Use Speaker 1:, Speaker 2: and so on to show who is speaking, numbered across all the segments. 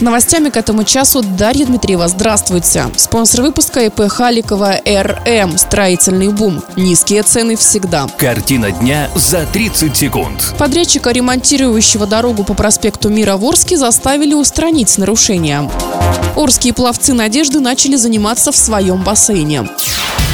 Speaker 1: С новостями к этому часу Дарья Дмитриева. Здравствуйте. Спонсор выпуска ИП Халикова РМ. Строительный бум. Низкие цены всегда.
Speaker 2: Картина дня за 30 секунд.
Speaker 1: Подрядчика, ремонтирующего дорогу по проспекту Мира в Орске, заставили устранить нарушения. Орские пловцы «Надежды» начали заниматься в своем бассейне.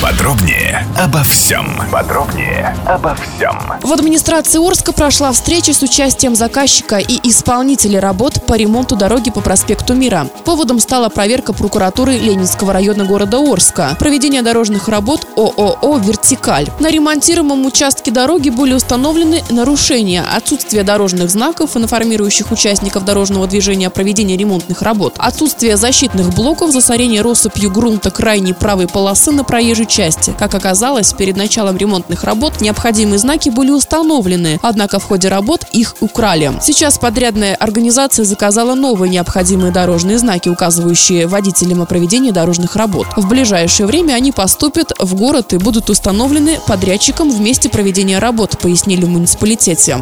Speaker 3: Подробнее обо всем. Подробнее обо всем.
Speaker 1: В администрации Орска прошла встреча с участием заказчика и исполнителей работ по ремонту дороги по проспекту Мира. Поводом стала проверка прокуратуры Ленинского района города Орска. Проведение дорожных работ ООО «Вертикаль». На ремонтируемом участке дороги были установлены нарушения, отсутствие дорожных знаков, информирующих участников дорожного движения о проведении ремонтных работ, отсутствие защитных блоков, засорение россыпью грунта крайней правой полосы на проезжей части. Как оказалось, перед началом ремонтных работ необходимые знаки были установлены, однако в ходе работ их украли. Сейчас подрядная организация заказала новые необходимые дорожные знаки, указывающие водителям о проведении дорожных работ. В ближайшее время они поступят в город и будут установлены подрядчиком в месте проведения работ, пояснили в муниципалитете.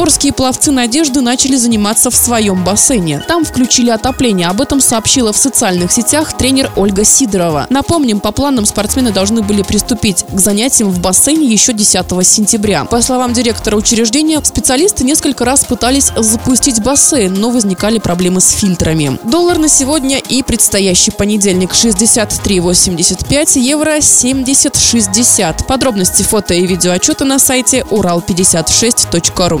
Speaker 1: Орские пловцы «Надежды» начали заниматься в своем бассейне. Там включили отопление. Об этом сообщила в социальных сетях тренер Ольга Сидорова. Напомним, по планам спортсмены должны были приступить к занятиям в бассейне еще 10 сентября. По словам директора учреждения, специалисты несколько раз пытались запустить бассейн, но возникали проблемы с фильтрами. Доллар на сегодня и предстоящий понедельник 63,85, евро 70,60. Подробности фото и видеоотчета на сайте урал56.ру.